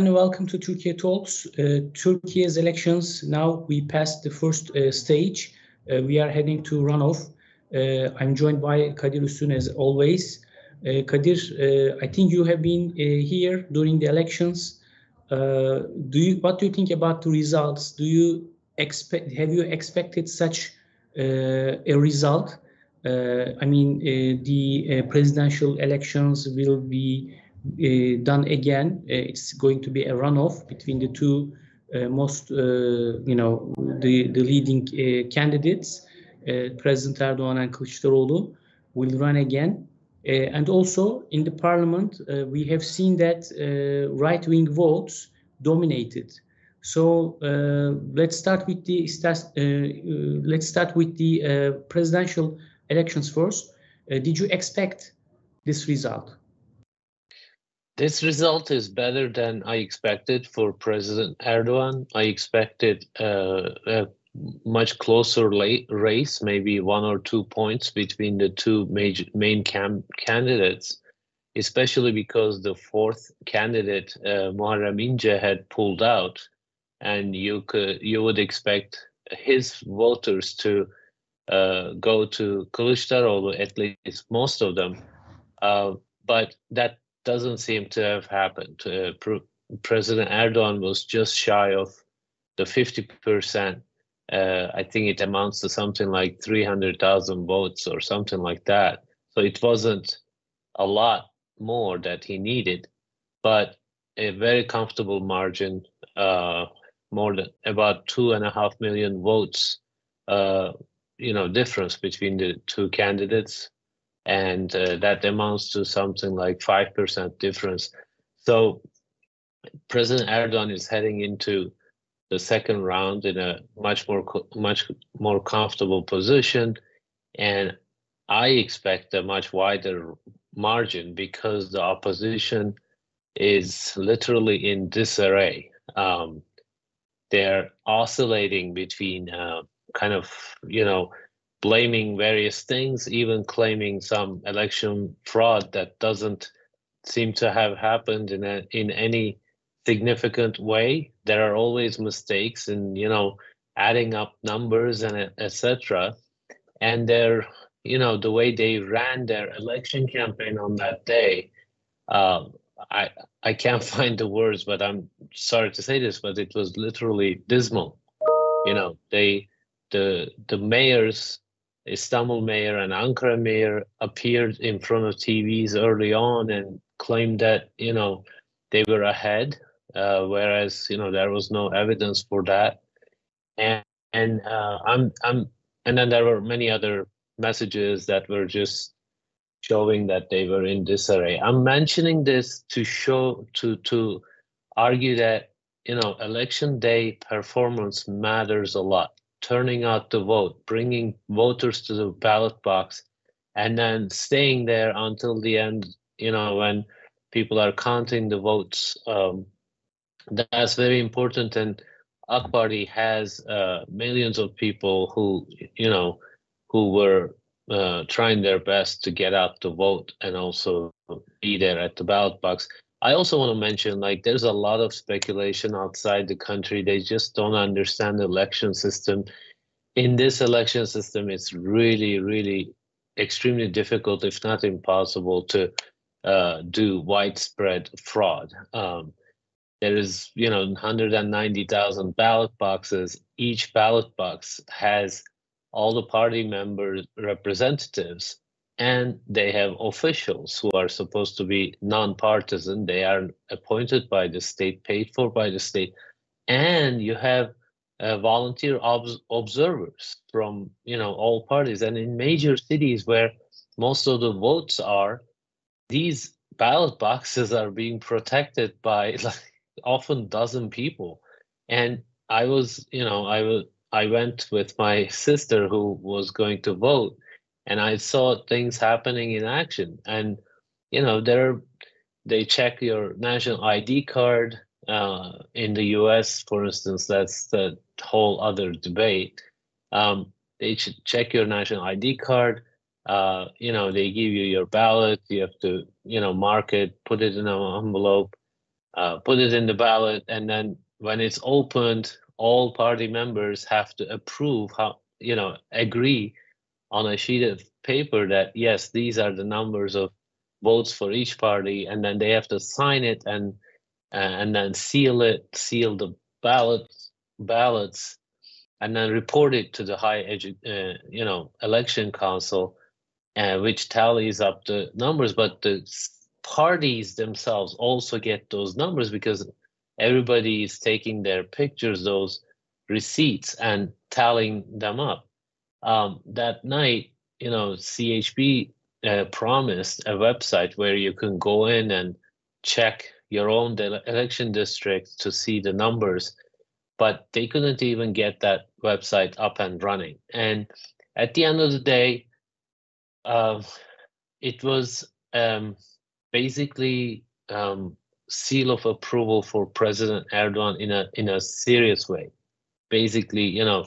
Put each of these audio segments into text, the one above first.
And welcome to Turkey Talks. Uh, Turkey's elections, now we passed the first uh, stage. Uh, we are heading to runoff. Uh, I'm joined by Kadir Üstün as always. Uh, Kadir, uh, I think you have been here during the elections. do you, what do you think about the results? Do you expect, have you expected such a result? I mean, the presidential elections will be done again. Uh, it's going to be a runoff between the two uh, most, you know, the, the leading candidates. President Erdogan and Kılıçdaroğlu will run again. and also in the parliament, we have seen that right-wing votes dominated. So uh, let's start with the uh, let's start with the uh, presidential elections first. did you expect this result? This result is better than I expected for President Erdogan. I expected uh, a much closer race, maybe one or two points between the two major, main cam- candidates, especially because the fourth candidate, uh, Muharrem İnce, had pulled out, and you could you would expect his voters to uh, go to Kılıçdaroğlu, at least most of them. Uh, but that doesn't seem to have happened. Uh, President Erdogan was just shy of the 50%. Uh, I think it amounts to something like 300,000 votes or something like that. So it wasn't a lot more that he needed, but a very comfortable margin, uh, more than about two and a half million votes, uh, you know, difference between the two candidates and uh, that amounts to something like 5% difference. So President Erdogan is heading into the second round in a much more much more comfortable position and I expect a much wider margin because the opposition is literally in disarray. Um, they're oscillating between uh, kind of, you know, blaming various things, even claiming some election fraud that doesn't seem to have happened in a, in any significant way. There are always mistakes in you know adding up numbers and etc. And they're you know the way they ran their election campaign on that day. Uh, I I can't find the words, but I'm sorry to say this, but it was literally dismal. You know, they the the mayors Istanbul mayor and Ankara mayor appeared in front of TVs early on and claimed that you know they were ahead, uh, whereas you know there was no evidence for that. And and uh, I'm I'm and then there were many other messages that were just showing that they were in disarray. I'm mentioning this to show to to argue that you know election day performance matters a lot turning out to vote, bringing voters to the ballot box, and then staying there until the end, you know, when people are counting the votes. Um, that's very important. And AK Party has uh, millions of people who, you know, who were uh, trying their best to get out to vote and also be there at the ballot box. I also want to mention like there's a lot of speculation outside the country. They just don't understand the election system. In this election system, it's really, really extremely difficult, if not impossible, to uh, do widespread fraud. Um, there is, you know, 190,000 ballot boxes. Each ballot box has all the party members' representatives and they have officials who are supposed to be non-partisan. They are appointed by the state paid for by the state. And you have uh, volunteer ob- observers from you know all parties. And in major cities where most of the votes are these ballot boxes are being protected by like often dozen people. And i was you know i was i went with my sister who was going to vote and I saw things happening in action. And you know, there they check your national ID card. Uh, in the U.S., for instance, that's the whole other debate. Um, they should check your national ID card. Uh, you know, they give you your ballot. You have to, you know, mark it, put it in an envelope, uh, put it in the ballot, and then when it's opened, all party members have to approve how you know agree on a sheet of paper that yes, these are the numbers of votes for each party, and then they have to sign it and uh, and then seal it, seal the ballots ballots, and then report it to the high edu- uh, you know election council, uh, which tallies up the numbers. But the parties themselves also get those numbers because everybody is taking their pictures, those receipts, and tallying them up. Um, that night, you know, CHP uh, promised a website where you can go in and check your own election district to see the numbers, but they couldn't even get that website up and running. And at the end of the day, uh, it was um, basically um, seal of approval for President Erdogan in a in a serious way. Basically, you know,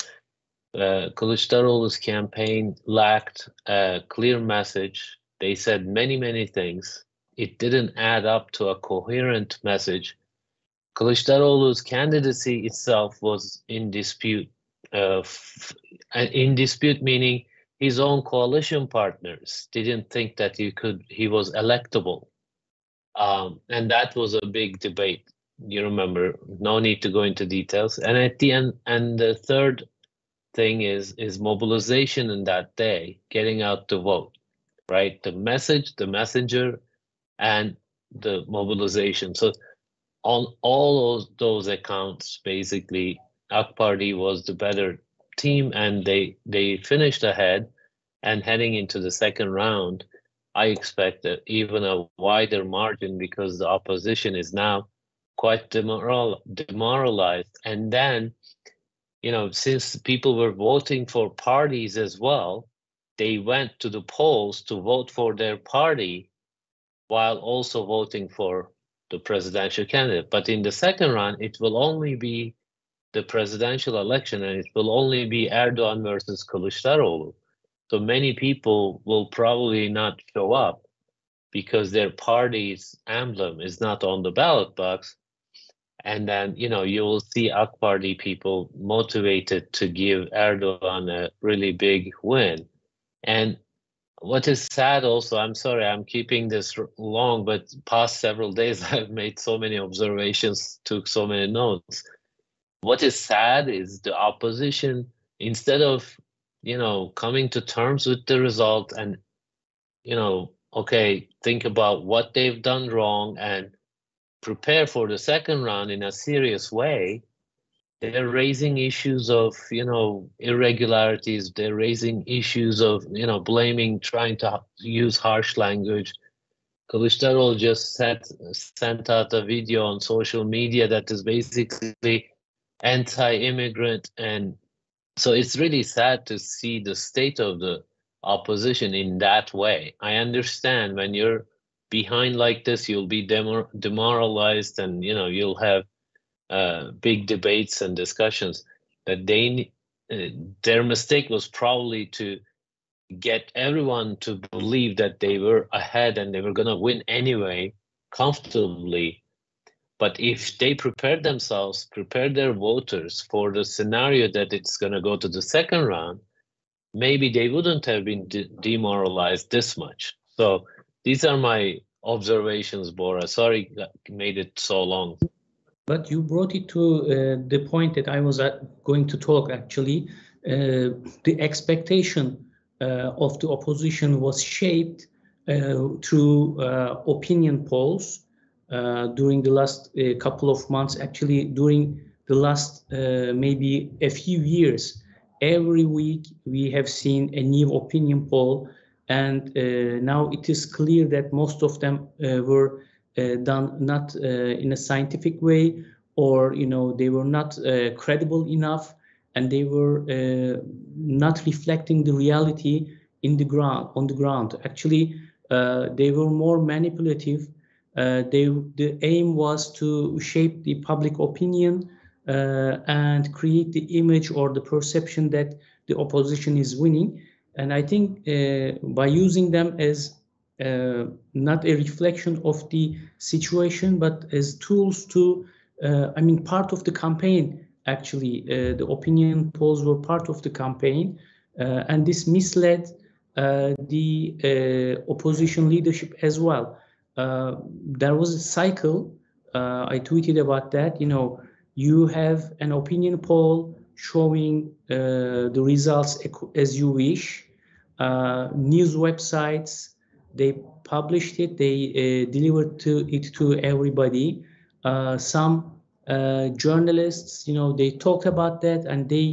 uh, Kılıçdaroğlu's campaign lacked a clear message. They said many many things. It didn't add up to a coherent message. Kılıçdaroğlu's candidacy itself was in dispute. Uh, in dispute meaning his own coalition partners didn't think that he could he was electable um, and that was a big debate. You remember, no need to go into details. And at the end, and the third thing is is mobilization in that day, getting out to vote, right? The message, the messenger, and the mobilization. So on all those, those accounts, basically, AK Party was the better team, and they they finished ahead and heading into the second round I expect even a wider margin because the opposition is now quite demoral, demoralized. And then, you know, since people were voting for parties as well, they went to the polls to vote for their party while also voting for the presidential candidate. But in the second round, it will only be the presidential election and it will only be Erdogan versus Kılıçdaroğlu. So many people will probably not show up because their party's emblem is not on the ballot box. And then, you know, you will see AK Party people motivated to give Erdogan a really big win. And what is sad also, I'm sorry, I'm keeping this long, but past several days I've made so many observations, took so many notes. What is sad is the opposition, instead of you know, coming to terms with the result and, you know, okay, think about what they've done wrong and prepare for the second round in a serious way. They're raising issues of, you know, irregularities. They're raising issues of, you know, blaming, trying to use harsh language. Kılıçdaroğlu just sent, sent out a video on social media that is basically anti-immigrant and so it's really sad to see the state of the opposition in that way. I understand when you're behind like this, you'll be demor- demoralized, and you know you'll have uh, big debates and discussions. But they, uh, their mistake was probably to get everyone to believe that they were ahead and they were going to win anyway, comfortably, but if they prepare themselves, prepare their voters for the scenario that it's going to go to the second round, maybe they wouldn't have been de demoralized this much. So these are my observations, Bora. Sorry, made it so long. But you brought it to uh, the point that I was uh, going to talk actually. Uh, the expectation uh, of the opposition was shaped uh, through uh, opinion polls during the last couple of months, actually during the last maybe a few years, every week we have seen a new opinion poll and uh, now it is clear that most of them uh, were uh, done not in a scientific way or you know they were not credible enough and they were not reflecting the reality in the ground on the ground actually they were more manipulative they, the aim was to shape the public opinion uh, and create the image or the perception that the opposition is winning. And I think uh, by using them as uh, not a reflection of the situation, but as tools to, uh, I mean, part of the campaign. Actually, uh, the opinion polls were part of the campaign, uh, and this misled uh, the uh, opposition leadership as well. there was a cycle. I tweeted about that. You know, you have an opinion poll showing the results as you wish. news websites they published it they uh, delivered to it to everybody. Uh, some uh, journalists you know they talked about that and they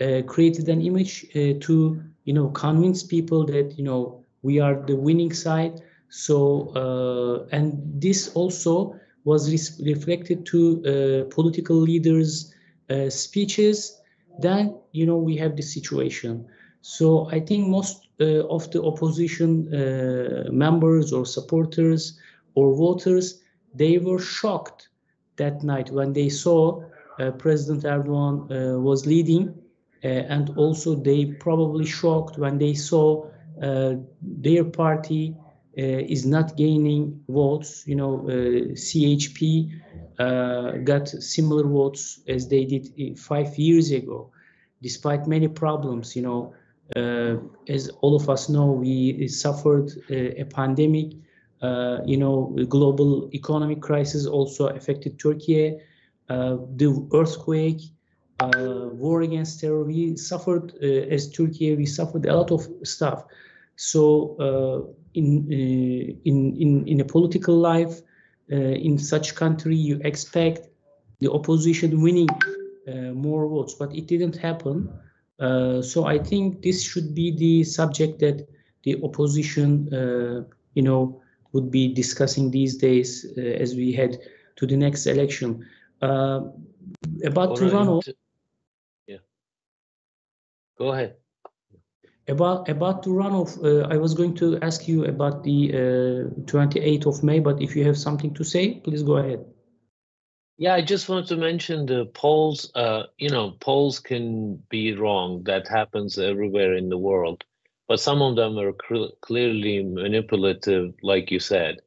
uh, created an image uh, to you know convince people that you know we are the winning side. So uh, and this also was reflected to political leaders speeches then you know we have the situation so i think most uh, of the opposition uh, members or supporters or voters, they were shocked that night when they saw uh, President Erdogan was leading, and also they probably shocked when they saw their party is not gaining votes. You know, CHP uh, got similar votes as they did five years ago, despite many problems. You know, uh, as all of us know, we suffered a, a pandemic. Uh, you know, global economic crisis also affected Turkey. Uh, the earthquake, war against terror, we suffered as Turkey. We suffered a lot of stuff. So in in in in a political life, in such country, you expect the opposition winning uh, more votes, but it didn't happen. Uh, so I think this should be the subject that the opposition, uh, you know, would be discussing these days uh, as we head to the next election. Uh, about the runoff. Yeah. Go ahead. About about the runoff, uh, I was going to ask you about the 28th of May, but if you have something to say, please go ahead. Yeah, I just wanted to mention the polls. Uh, you know, polls can be wrong. That happens everywhere in the world. But some of them are cl- clearly manipulative, like you said.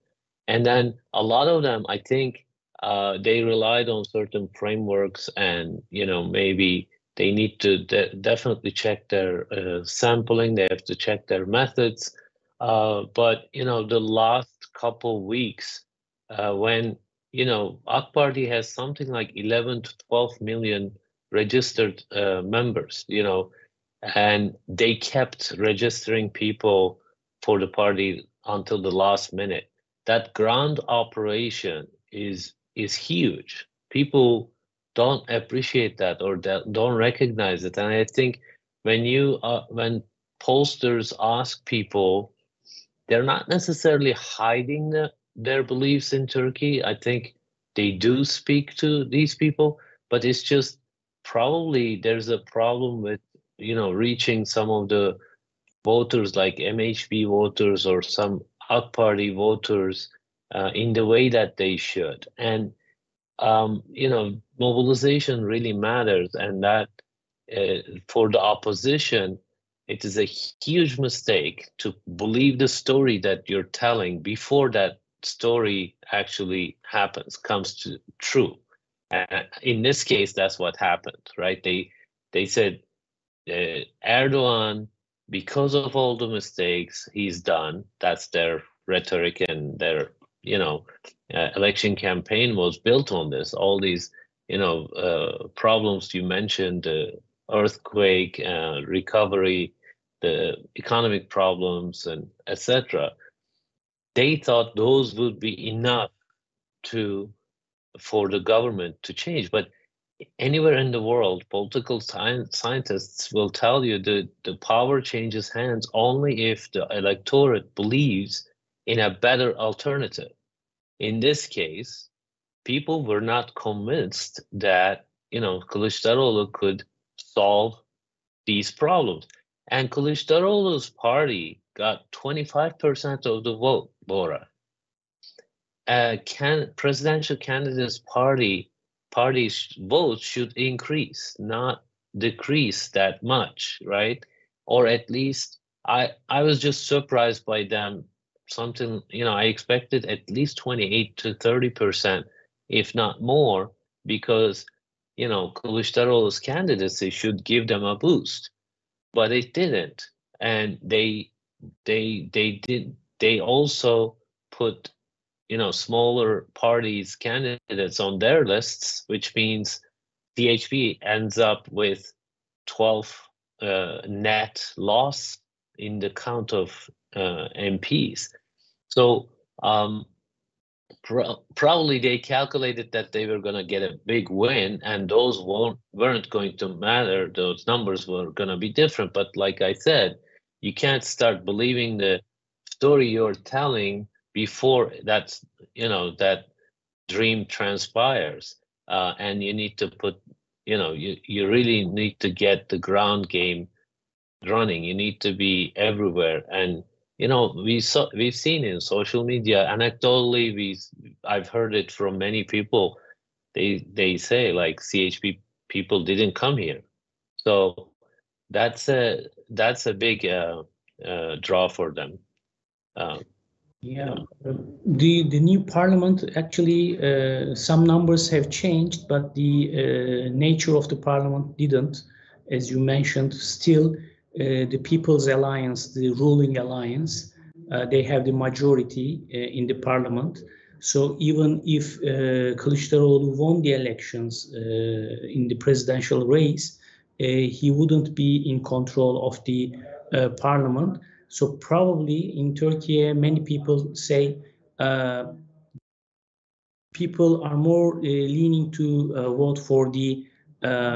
And then a lot of them, I think, uh, they relied on certain frameworks, and you know, maybe they need to de- definitely check their uh, sampling. They have to check their methods. Uh, but you know, the last couple weeks, uh, when you know, AK Party has something like 11 to 12 million registered uh, members, you know, and they kept registering people for the party until the last minute. That ground operation is is huge. People don't appreciate that or don't recognize it, and I think when you uh, when pollsters ask people, they're not necessarily hiding the their beliefs in Turkey. I think they do speak to these people, but it's just probably there's a problem with you know reaching some of the voters like MHP voters or some out Party voters uh, in the way that they should. And um, you know, mobilization really matters, and that uh, for the opposition, it is a huge mistake to believe the story that you're telling before that story actually happens, comes to true. And in this case, that's what happened, right? They they said uh, Erdogan, because of all the mistakes he's done, that's their rhetoric and their you know uh, election campaign was built on this. All these you know uh, problems you mentioned, earthquake, uh, recovery, the economic problems, and etc they thought those would be enough to for the government to change but anywhere in the world political science, scientists will tell you that the power changes hands only if the electorate believes in a better alternative in this case people were not convinced that you know Kılıçdaroğlu could solve these problems and Kılıçdaroğlu's party got 25% of the vote, Bora. Uh, can presidential candidates party parties votes should increase, not decrease that much, right? Or at least I I was just surprised by them something, you know, I expected at least 28 to 30%, if not more, because, you know, Kılıçdaroğlu's candidacy should give them a boost, but it didn't. And they, they, they did, they also put, you know, smaller parties candidates on their lists, which means CHP ends up with 12 uh, net loss in the count of uh, MPs. So um, pro- probably they calculated that they were going to get a big win, and those won't, weren't going to matter. Those numbers were going to be different. But like I said, you can't start believing the story you're telling before that's you know that dream transpires, uh, and you need to put you know you you really need to get the ground game running. You need to be everywhere. And you know we saw we've seen in social media anecdotally we i've heard it from many people. They they say like chp people didn't come here. So that's a that's a big uh, uh, draw for them. Um, yeah. The the new parliament actually uh, some numbers have changed but the uh, nature of the parliament didn't. As you mentioned still the People's Alliance, the ruling alliance, uh, they have the majority uh, in the parliament. So even if uh, Kılıçdaroğlu won the elections uh, in the presidential race, uh, he wouldn't be in control of the uh, parliament. So probably in Turkey, many people say people are more leaning to vote for the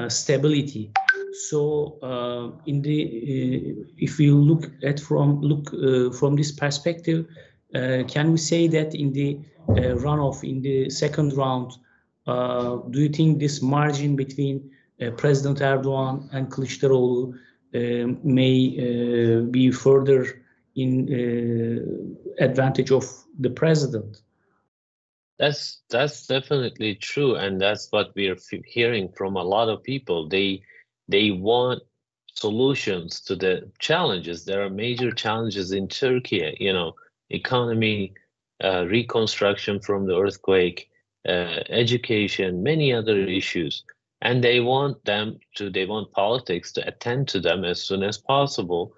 stability so uh, in the uh, if you look at from look uh, from this perspective, uh, can we say that in the uh, runoff in the second round, uh, do you think this margin between President Erdogan and Kılıçdaroğlu may be further in advantage of the president? That's that's definitely true, and that's what we're hearing from a lot of people. They they want solutions to the challenges. There are major challenges in Turkey, you know, economy, uh, reconstruction from the earthquake, uh, education, many other issues. And they want them to, they want politics to attend to them as soon as possible.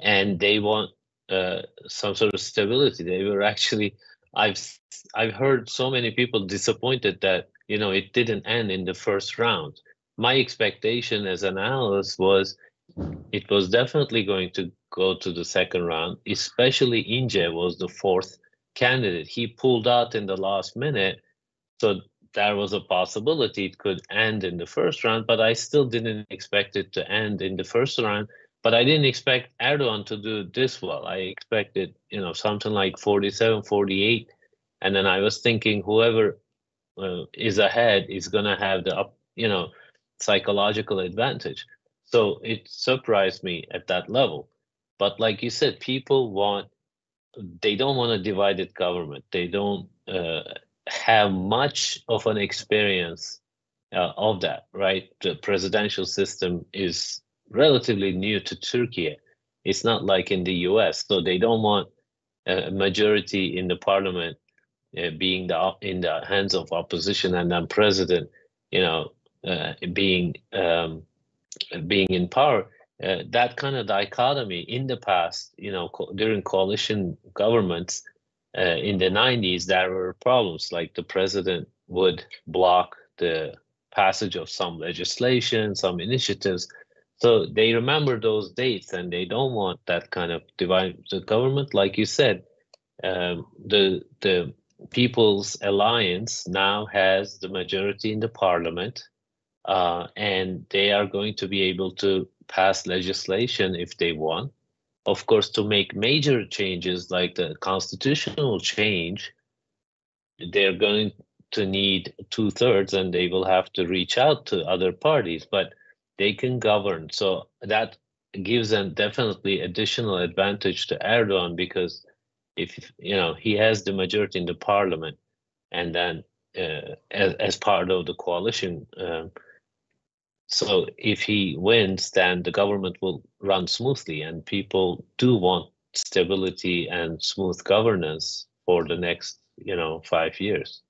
And they want uh, some sort of stability. They were actually, I've, I've heard so many people disappointed that, you know, it didn't end in the first round my expectation as an analyst was it was definitely going to go to the second round, especially Ince was the fourth candidate. He pulled out in the last minute. So there was a possibility it could end in the first round, but I still didn't expect it to end in the first round. But I didn't expect Erdogan to do this well. I expected, you know, something like 47, 48. And then I was thinking whoever uh, is ahead is going to have the, up, you know, psychological advantage. So it surprised me at that level. But like you said, people want, they don't want a divided government. They don't uh, have much of an experience uh, of that, right? The presidential system is relatively new to Turkey. It's not like in the US. So they don't want a majority in the parliament uh, being the, in the hands of opposition and then president, you know, being um, being in power. Uh, that kind of dichotomy in the past, you know, co- during coalition governments uh, in the 90s, there were problems like the president would block the passage of some legislation, some initiatives. So they remember those dates and they don't want that kind of divide the government. Like you said, um, the the People's Alliance now has the majority in the parliament uh, and they are going to be able to pass legislation if they want. Of course, to make major changes like the constitutional change, they're going to need two thirds and they will have to reach out to other parties, but they can govern. So that gives them definitely additional advantage to Erdogan because if you know he has the majority in the parliament and then uh, as, as part of the coalition uh, so if he wins, then the government will run smoothly, and people do want stability and smooth governance for the next, you know, five years.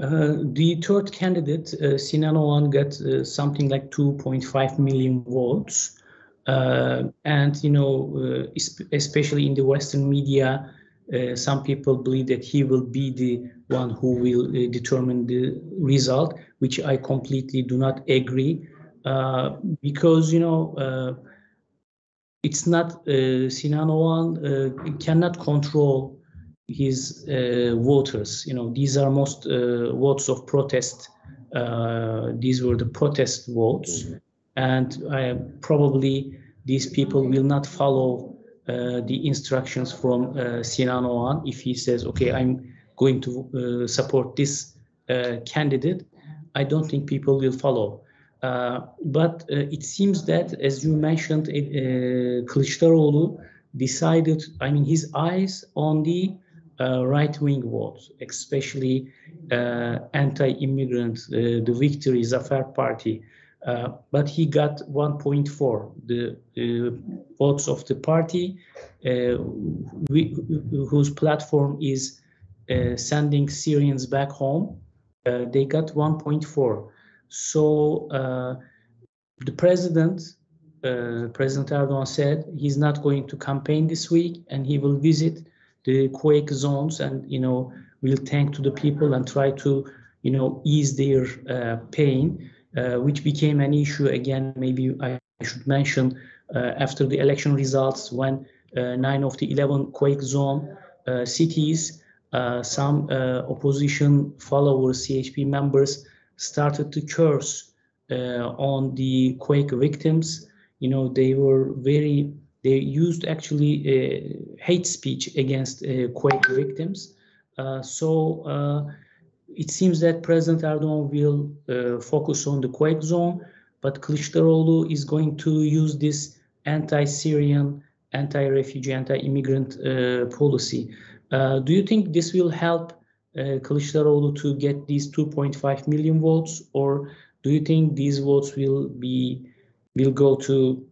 Uh, the third candidate, uh, Sinan Oğan, got uh, something like 2.5 million votes. Uh, and, you know, uh, especially in the Western media, uh, some people believe that he will be the one who will determine the result, which I completely do not agree. Because, you know, it's not Sinan Oğan cannot control his uh, voters. You know, these are most uh, votes of protest. Uh, these were the protest votes, mm-hmm. and probably these people will not follow uh, the instructions from uh, Sinan Oğan if he says, "Okay, I'm going to uh, support this candidate." I don't think people will follow. But it seems that, as you mentioned, uh, Kılıçdaroğlu decided. I mean, his eyes on the uh, right-wing votes, especially uh, anti-immigrant, uh, the Victory Zafer Party. but he got 1.4, the votes of the party, we, whose platform is sending Syrians back home. they got 1.4. So the president uh, President Erdogan said he's not going to campaign this week and he will visit the quake zones and you know will thank to the people and try to you know ease their uh, pain uh, which became an issue again maybe i should mention uh, after the election results when uh, nine of the 11 quake zone uh, cities uh, some opposition followers chp members started to curse on the quake victims you know they were very they used actually uh, hate speech against uh, Quake victims. Uh, so it seems that President Erdogan will focus on the Quake zone, but Kılıçdaroğlu is going to use this anti-Syrian, anti-refugee, anti-immigrant policy. do you think this will help uh, Kılıçdaroğlu to get these 2.5 million votes, or do you think these votes will be will go to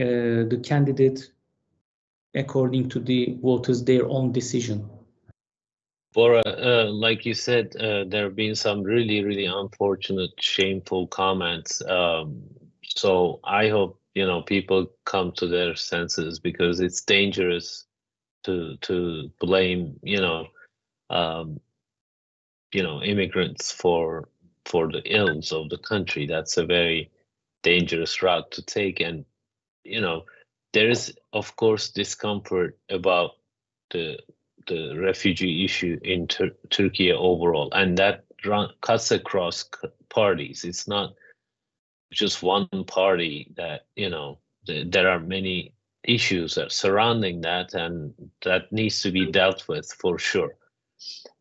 uh, the candidate according to the voters their own decision. Uh, uh, like you said, uh, there have been some really, really unfortunate, shameful comments. Um, so I hope you know people come to their senses because it's dangerous to to blame you know um, you know immigrants for for the ills of the country. That's a very dangerous route to take, and you know, there is of course discomfort about the the refugee issue in Tur- Turkey overall, and that run, cuts across parties. It's not just one party that you know. The, there are many issues that surrounding that, and that needs to be dealt with for sure.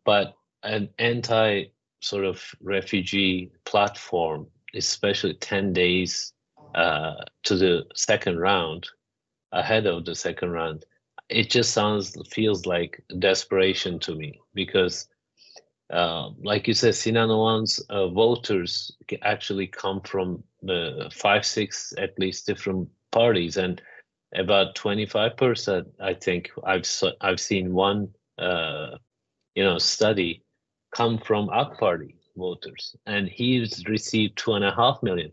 But an anti sort of refugee platform, especially ten days uh, to the second round, ahead of the second round, it just sounds feels like desperation to me because, uh, like you said, Sinan Oğan's uh, voters actually come from the five, six at least different parties, and about twenty five percent, I think I've I've seen one, uh, you know, study come from AK Party voters, and he's received two and a half million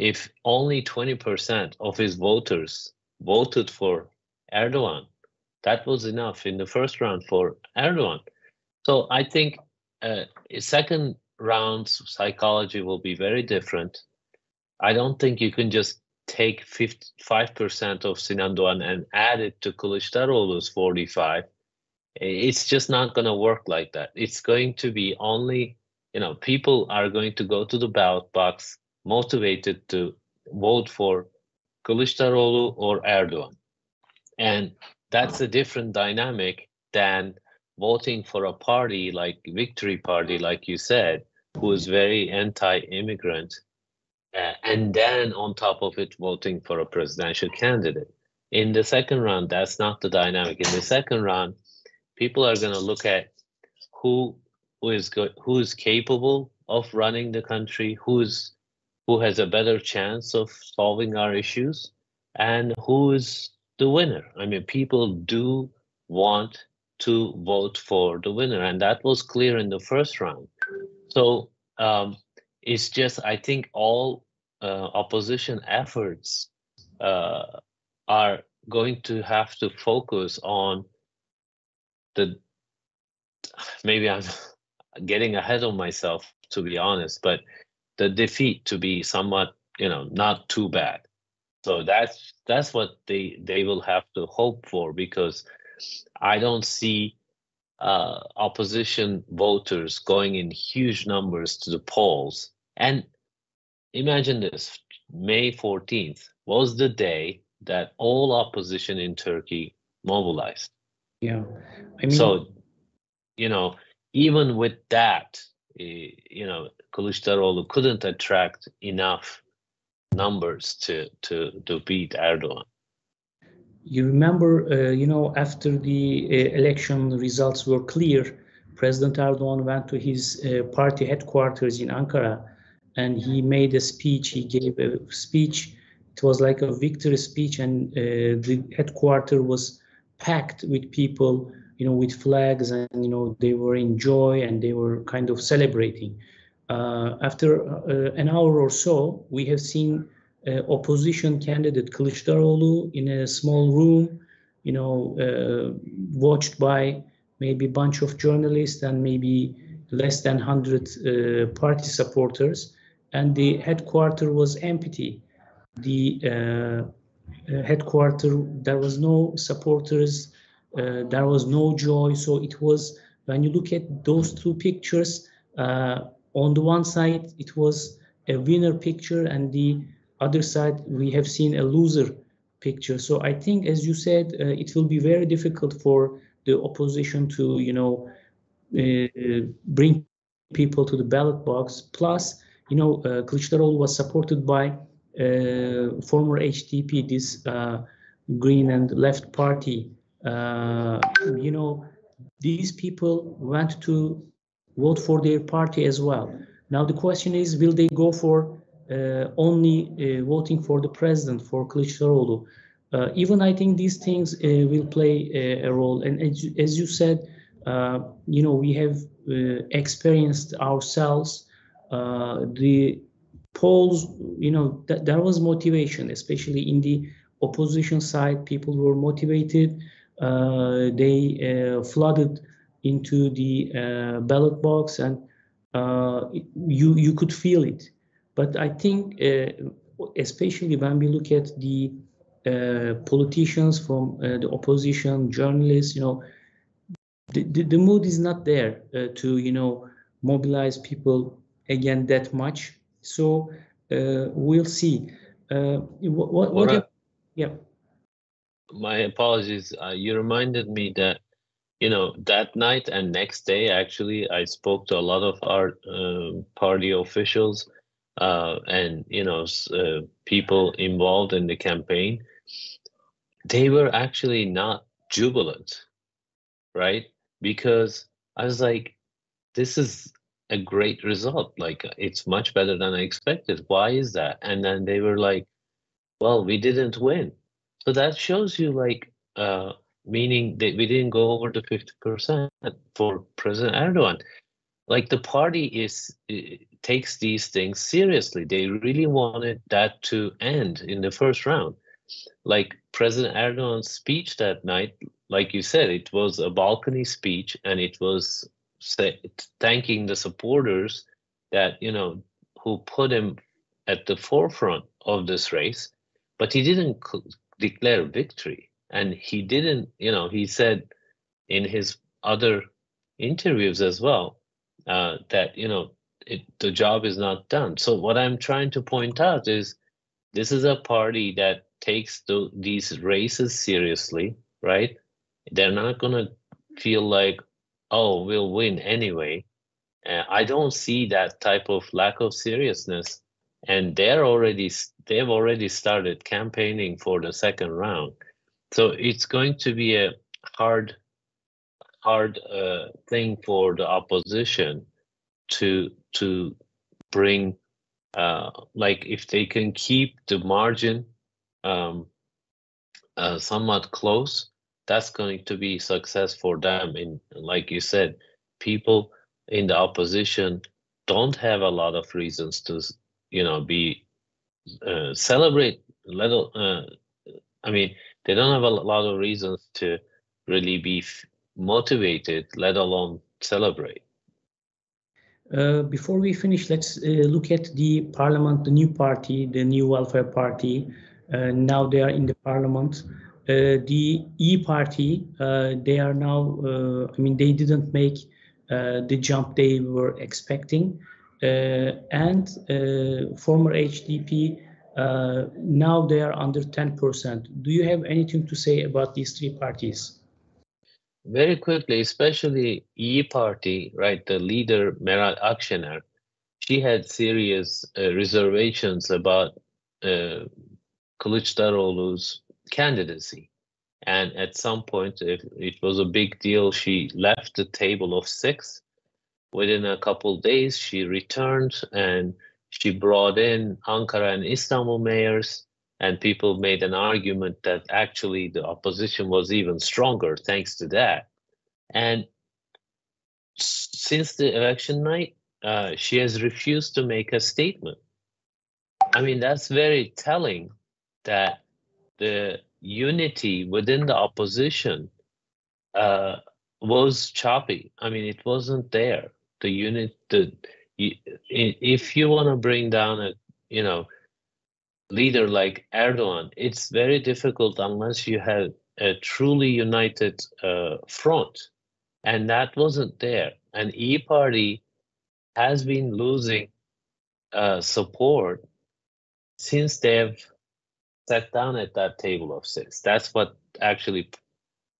if only 20% of his voters voted for Erdogan, that was enough in the first round for Erdogan. So I think uh, second round's psychology will be very different. I don't think you can just take 55% of Sinan Oğan and add it to Kılıçdaroğlu's 45. It's just not going to work like that. It's going to be only, you know, people are going to go to the ballot box motivated to vote for Kılıçdaroğlu or Erdogan. And that's a different dynamic than voting for a party like Victory Party, like you said, who is very anti-immigrant, uh, and then on top of it, voting for a presidential candidate. In the second round, that's not the dynamic. In the second round, people are going to look at who who is go- who is capable of running the country, who's who has a better chance of solving our issues and who is the winner. I mean, people do want to vote for the winner, and that was clear in the first round. So um, it's just, I think, all uh, opposition efforts uh, are going to have to focus on the. Maybe I'm getting ahead of myself, to be honest, but the defeat to be somewhat, you know, not too bad. So that's that's what they they will have to hope for because I don't see uh, opposition voters going in huge numbers to the polls. And imagine this: May 14th was the day that all opposition in Turkey mobilized. Yeah, I mean, so you know, even with that, you know, Kılıçdaroğlu couldn't attract enough numbers to to to beat Erdogan. You remember, uh, you know, after the uh, election results were clear, President Erdogan went to his uh, party headquarters in Ankara, and he made a speech. He gave a speech. It was like a victory speech, and uh, the headquarters was packed with people, you know, with flags, and you know, they were in joy and they were kind of celebrating. Uh, after uh, an hour or so, we have seen uh, opposition candidate Kılıçdaroğlu in a small room, you know, watched by maybe a bunch of journalists and maybe less than 100 party supporters. And the headquarters was empty. The uh, headquarters, there was no supporters, uh, there was no joy. So it was, when you look at those two pictures, uh, on the one side it was a winner picture and the other side we have seen a loser picture so i think as you said uh, it will be very difficult for the opposition to you know uh, bring people to the ballot box plus you know uh, Kılıçdaroğlu was supported by former HDP this uh, green and left party uh, you know these people went to vote for their party as well. Now the question is, will they go for uh, only uh, voting for the president, for Kılıçdaroğlu? Uh, even I think these things uh, will play a, a, role. And as, as you said, uh, you know, we have uh, experienced ourselves the polls, you know, th there was motivation, especially in the opposition side. People were motivated. they flooded into the uh, ballot box and uh, you you could feel it. But I think, uh, especially when we look at the uh, politicians from uh, the opposition, journalists, you know, the, the, the mood is not there uh, to you know mobilize people again that much. So we'll see. what what, what yeah. My apologies. you reminded me that you know that night and next day actually i spoke to a lot of our uh, party officials uh, and you know uh, people involved in the campaign they were actually not jubilant right because i was like this is a great result like it's much better than i expected why is that and then they were like well we didn't win so that shows you like uh meaning that we didn't go over the 50% for President Erdogan. Like the party is takes these things seriously. They really wanted that to end in the first round. Like President Erdogan's speech that night, like you said, it was a balcony speech and it was say, thanking the supporters that, you know, who put him at the forefront of this race, but he didn't declare victory. And he didn't you know he said in his other interviews as well uh, that you know it, the job is not done. So what i'm trying to point out is this is a party that takes the, these races seriously right? They're not going to feel like oh we'll win anyway. Uh, i don't see that type of lack of seriousness. And they're already they've already started campaigning for the second round. So it's going to be a hard, hard uh, thing for the opposition to to bring, uh, like if they can keep the margin um, uh, somewhat close, that's going to be success for them. And like you said, people in the opposition don't have a lot of reasons to, you know, be uh, celebrate. Little, uh, I mean, they don't have a lot of reasons to really be motivated, let alone celebrate. Uh, before we finish, let's uh, look at the parliament, the new party, the new welfare party. Uh, now they are in the parliament. Uh, the E party, uh, they are now, I mean, they didn't make the jump they were expecting. and former HDP, now they are under 10%. Do you have anything to say about these three parties? very quickly, especially E Party, right? The leader Meral Akşener, she had serious uh, reservations about uh, Kılıçdaroğlu's candidacy, and at some point, if it was a big deal, she left the table of six. Within a couple days, she returned and she brought in Ankara and Istanbul mayors and people made an argument that actually the opposition was even stronger thanks to that. And since the election night, uh, she has refused to make a statement. I mean, that's very telling that the unity within the opposition uh, was choppy. I mean, it wasn't there. The unit, the if you want to bring down a, you know, leader like Erdogan, it's very difficult unless you have a truly united uh, front. And that wasn't there. And E Party has been losing uh, support since they've sat down at that table of six. That's what actually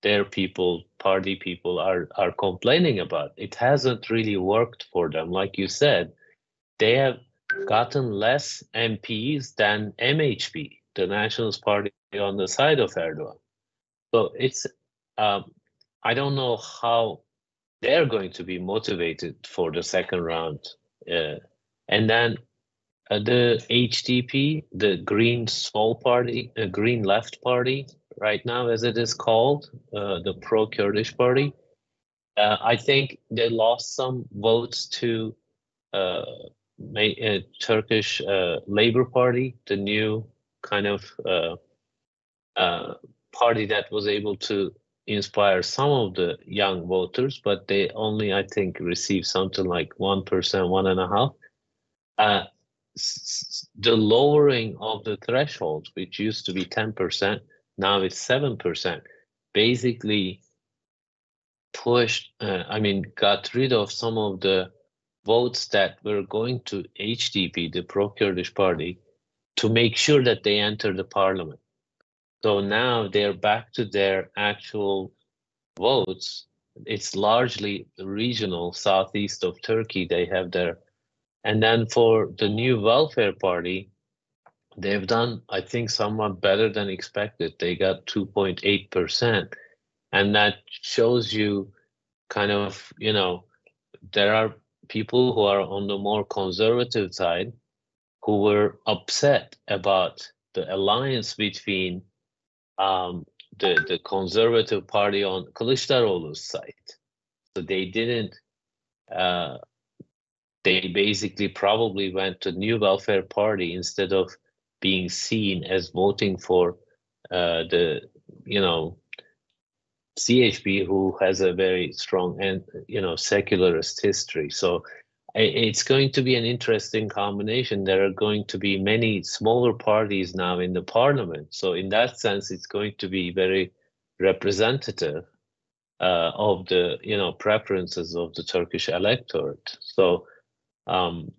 their people, party people, are are complaining about. It hasn't really worked for them. Like you said, they have gotten less MPs than MHP, the Nationalist Party on the side of Erdogan. So it's, um, I don't know how they're going to be motivated for the second round. Uh, and then uh, the HDP, the Green Small Party, uh, Green Left Party, right now as it is called, uh, the pro-Kurdish party, uh, I think they lost some votes to uh, uh, Turkish Labor Party, the new kind of party that was able to inspire some of the young voters, but they only, I think, received something like one percent, one and a half. The lowering of the threshold, which used to be ten percent, now it's seven percent, basically pushed. Uh, I mean, got rid of some of the votes that were going to HDP, the pro-Kurdish party, to make sure that they enter the parliament. So now they're back to their actual votes. It's largely regional, southeast of Turkey. They have their, and then for the new welfare party, they've done, I think, somewhat better than expected. They got 2.8%. And that shows you kind of, you know, there are people who are on the more conservative side who were upset about the alliance between um, the, the conservative party on Kılıçdaroğlu's side. So they didn't, uh, they basically probably went to New Welfare Party instead of being seen as voting for uh, the, you know, CHP, who has a very strong and you know secularist history. So it's going to be an interesting combination. There are going to be many smaller parties now in the parliament. So in that sense, it's going to be very representative uh, of the you know preferences of the Turkish electorate. So, um,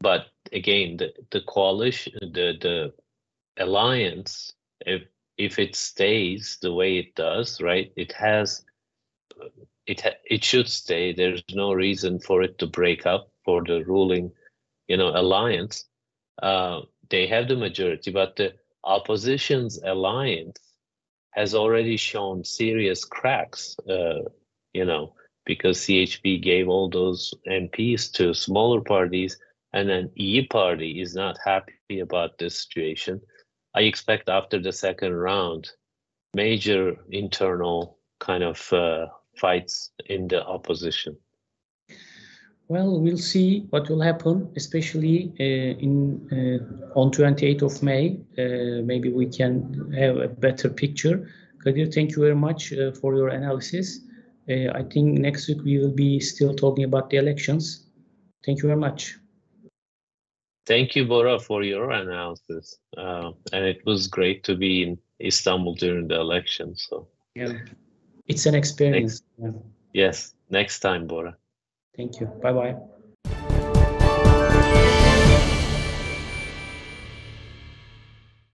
but again, the the coalition, the the alliance, if if it stays the way it does, right, it has it it should stay. There's no reason for it to break up for the ruling, you know, alliance. Uh, they have the majority, but the opposition's alliance has already shown serious cracks. Uh, you know, because CHP gave all those MPs to smaller parties, and then E Party is not happy about this situation. I expect after the second round, major internal kind of uh, fights in the opposition? Well, we'll see what will happen, especially uh, in uh, on 28th of May. Uh, maybe we can have a better picture. Kadir, thank you very much uh, for your analysis. Uh, I think next week we will be still talking about the elections. Thank you very much. Thank you, Bora, for your analysis. Uh, and it was great to be in Istanbul during the election. So yeah, it's an experience. Next, yeah. Yes, next time, Bora. Thank you. Bye bye.